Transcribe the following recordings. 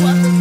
Happy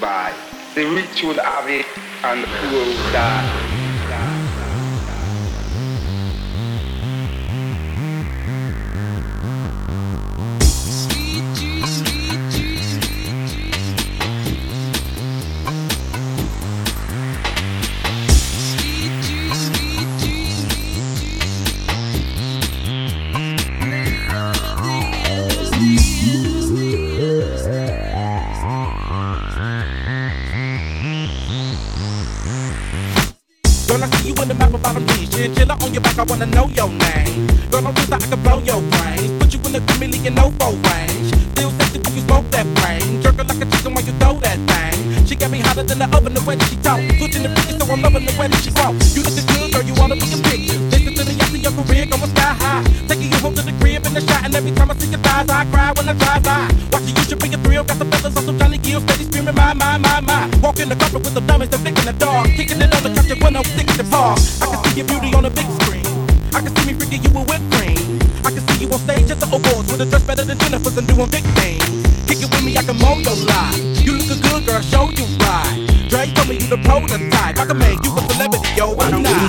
buy. The rich would have it and the poor would die. I wanna know your name. Girl, I'm just I can blow your brains. Put you in the chameleon no range. Still sexy when you smoke that brain. Jerking like a chicken when you throw that thing. She got me hotter than the oven the way that she talk. Switching the freaking so I'm loving the way that she walk. You looking good, girl, you wanna be a picture. Listen to the yes of your career, going sky high. Taking you home to the crib in the shot, and every time I see your thighs, I cry when I drive by. Watching you should be a thrill. Got the feathers on some my, my, my, my. Walking the carpet with the diamonds, they're in the dark. Kicking it on the couch, when I'm in the park. I can see your beauty on the big screen. I can see me freaking you with whipped cream. I can see you on stage at the awards with a dress better than Jennifer's and doing big things. Kick it with me, I can mold your life. You look a good girl, show you right. Dre told me you the prototype. I can make you a celebrity, yo, why not?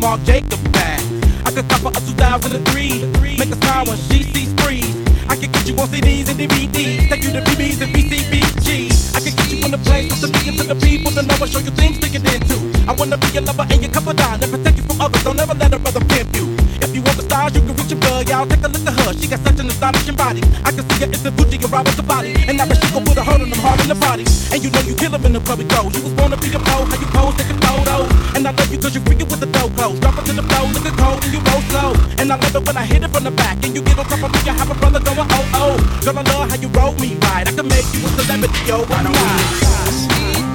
Marc Jacob back. I could cop her a 2003, make a smile when she sees freeze. I can get you on CDs and DVDs, take you to BBs and BCBGs. I can get you in the place the millions of the people to know and show you things to get into. I wanna be your lover and your cup of dime and protect you from others. Don't ever let a brother pimp you. If you want the stars, you can reach your bug, y'all. Take a look at her, she got such an astonishing body. I can see her in the Gucci and Robert the body, and bet she gon' put a hurt on them hard in the body. And you know you kill kill 'em in the public go. You was born to be a pro, how you pose, I love you cause you freaking with the dope clothes. Drop it to the floor, looking cold and you roll slow. And I love it when I hit it from the back. And you get on top of me, I have a brother going oh oh. Girl, I love how you roll me right. I can make you a celebrity, yo, why not?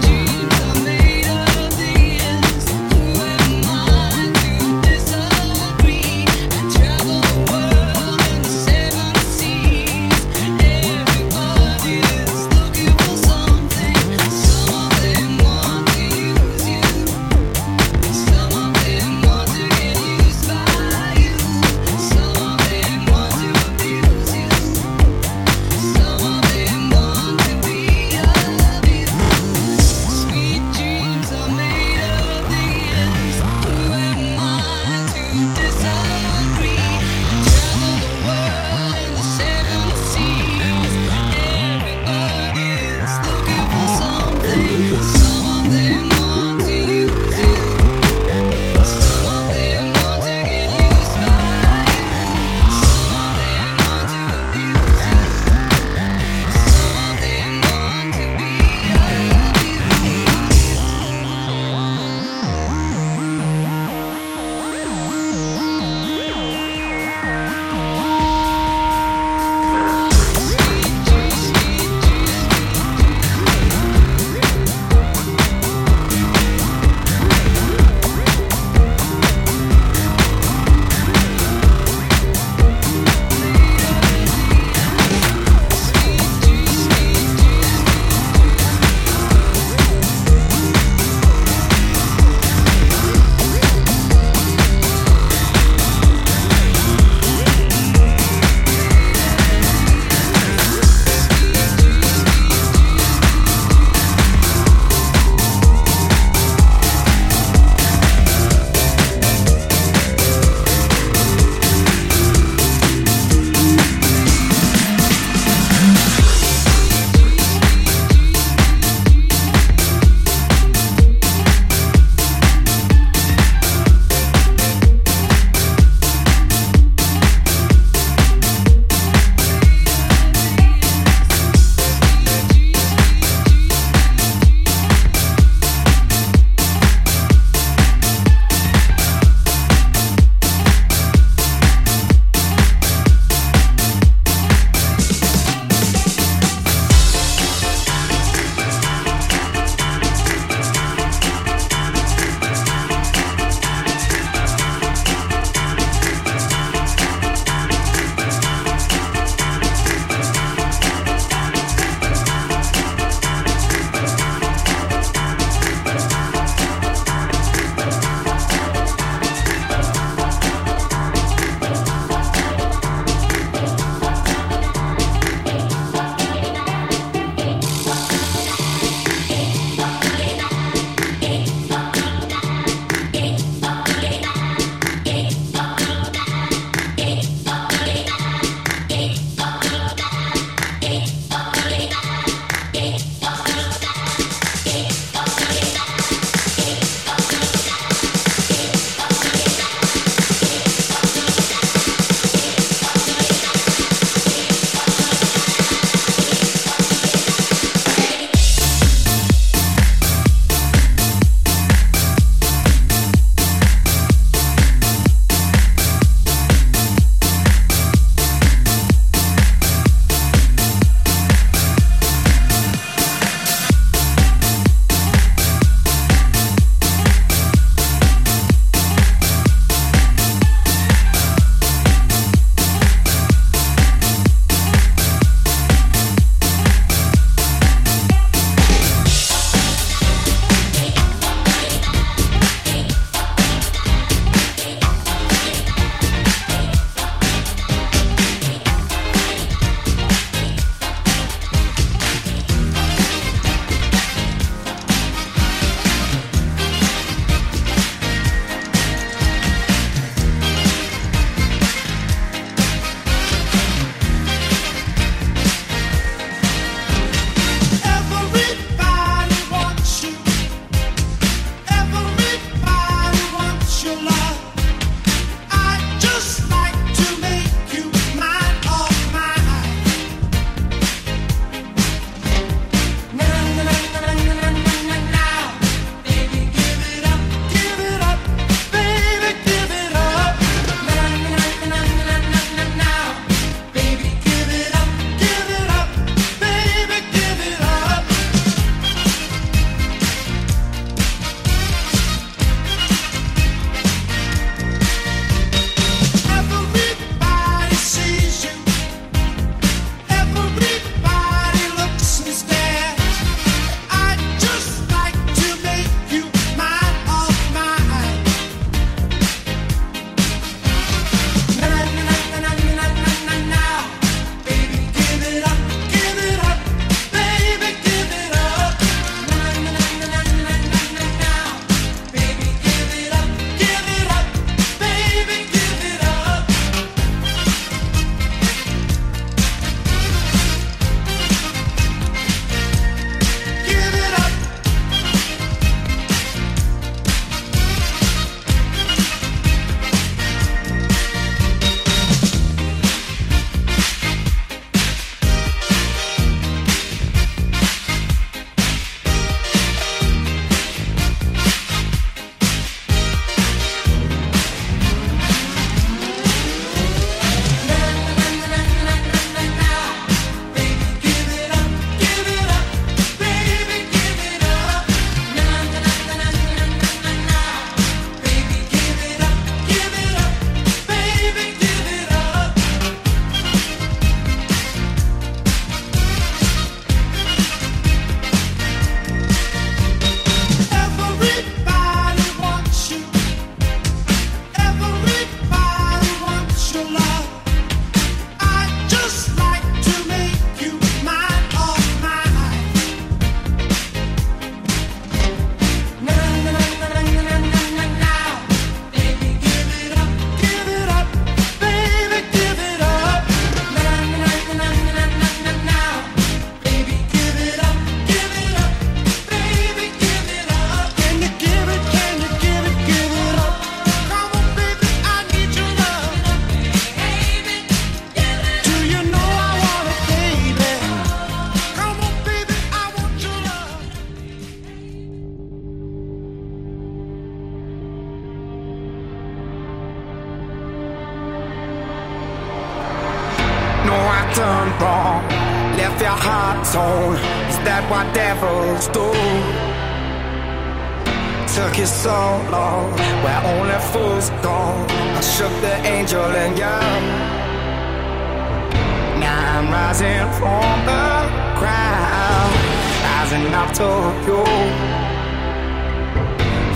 and I took you.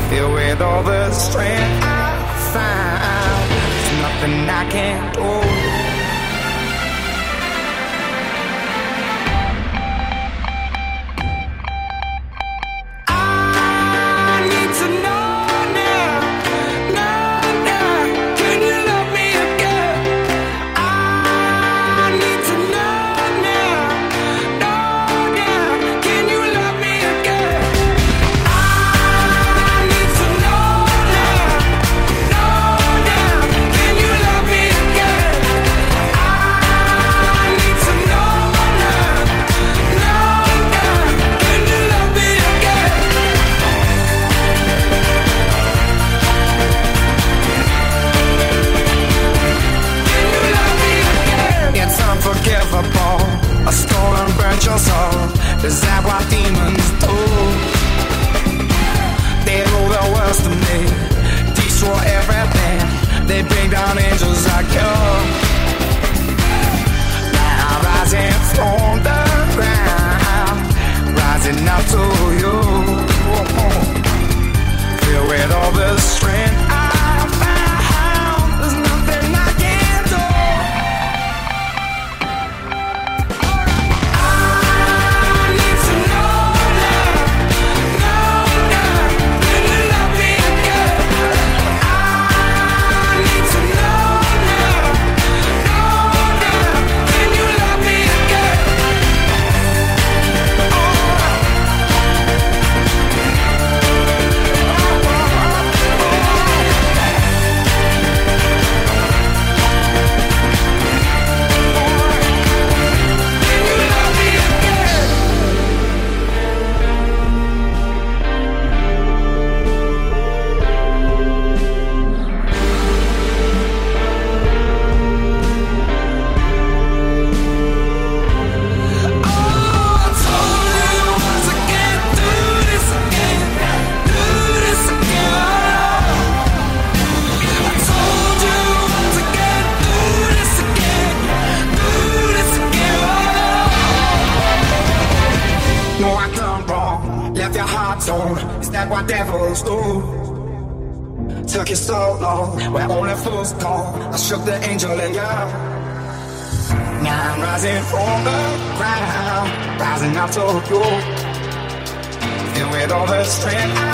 Filled with all the strength I find, there's nothing I can't do. I told you. And with all the strength.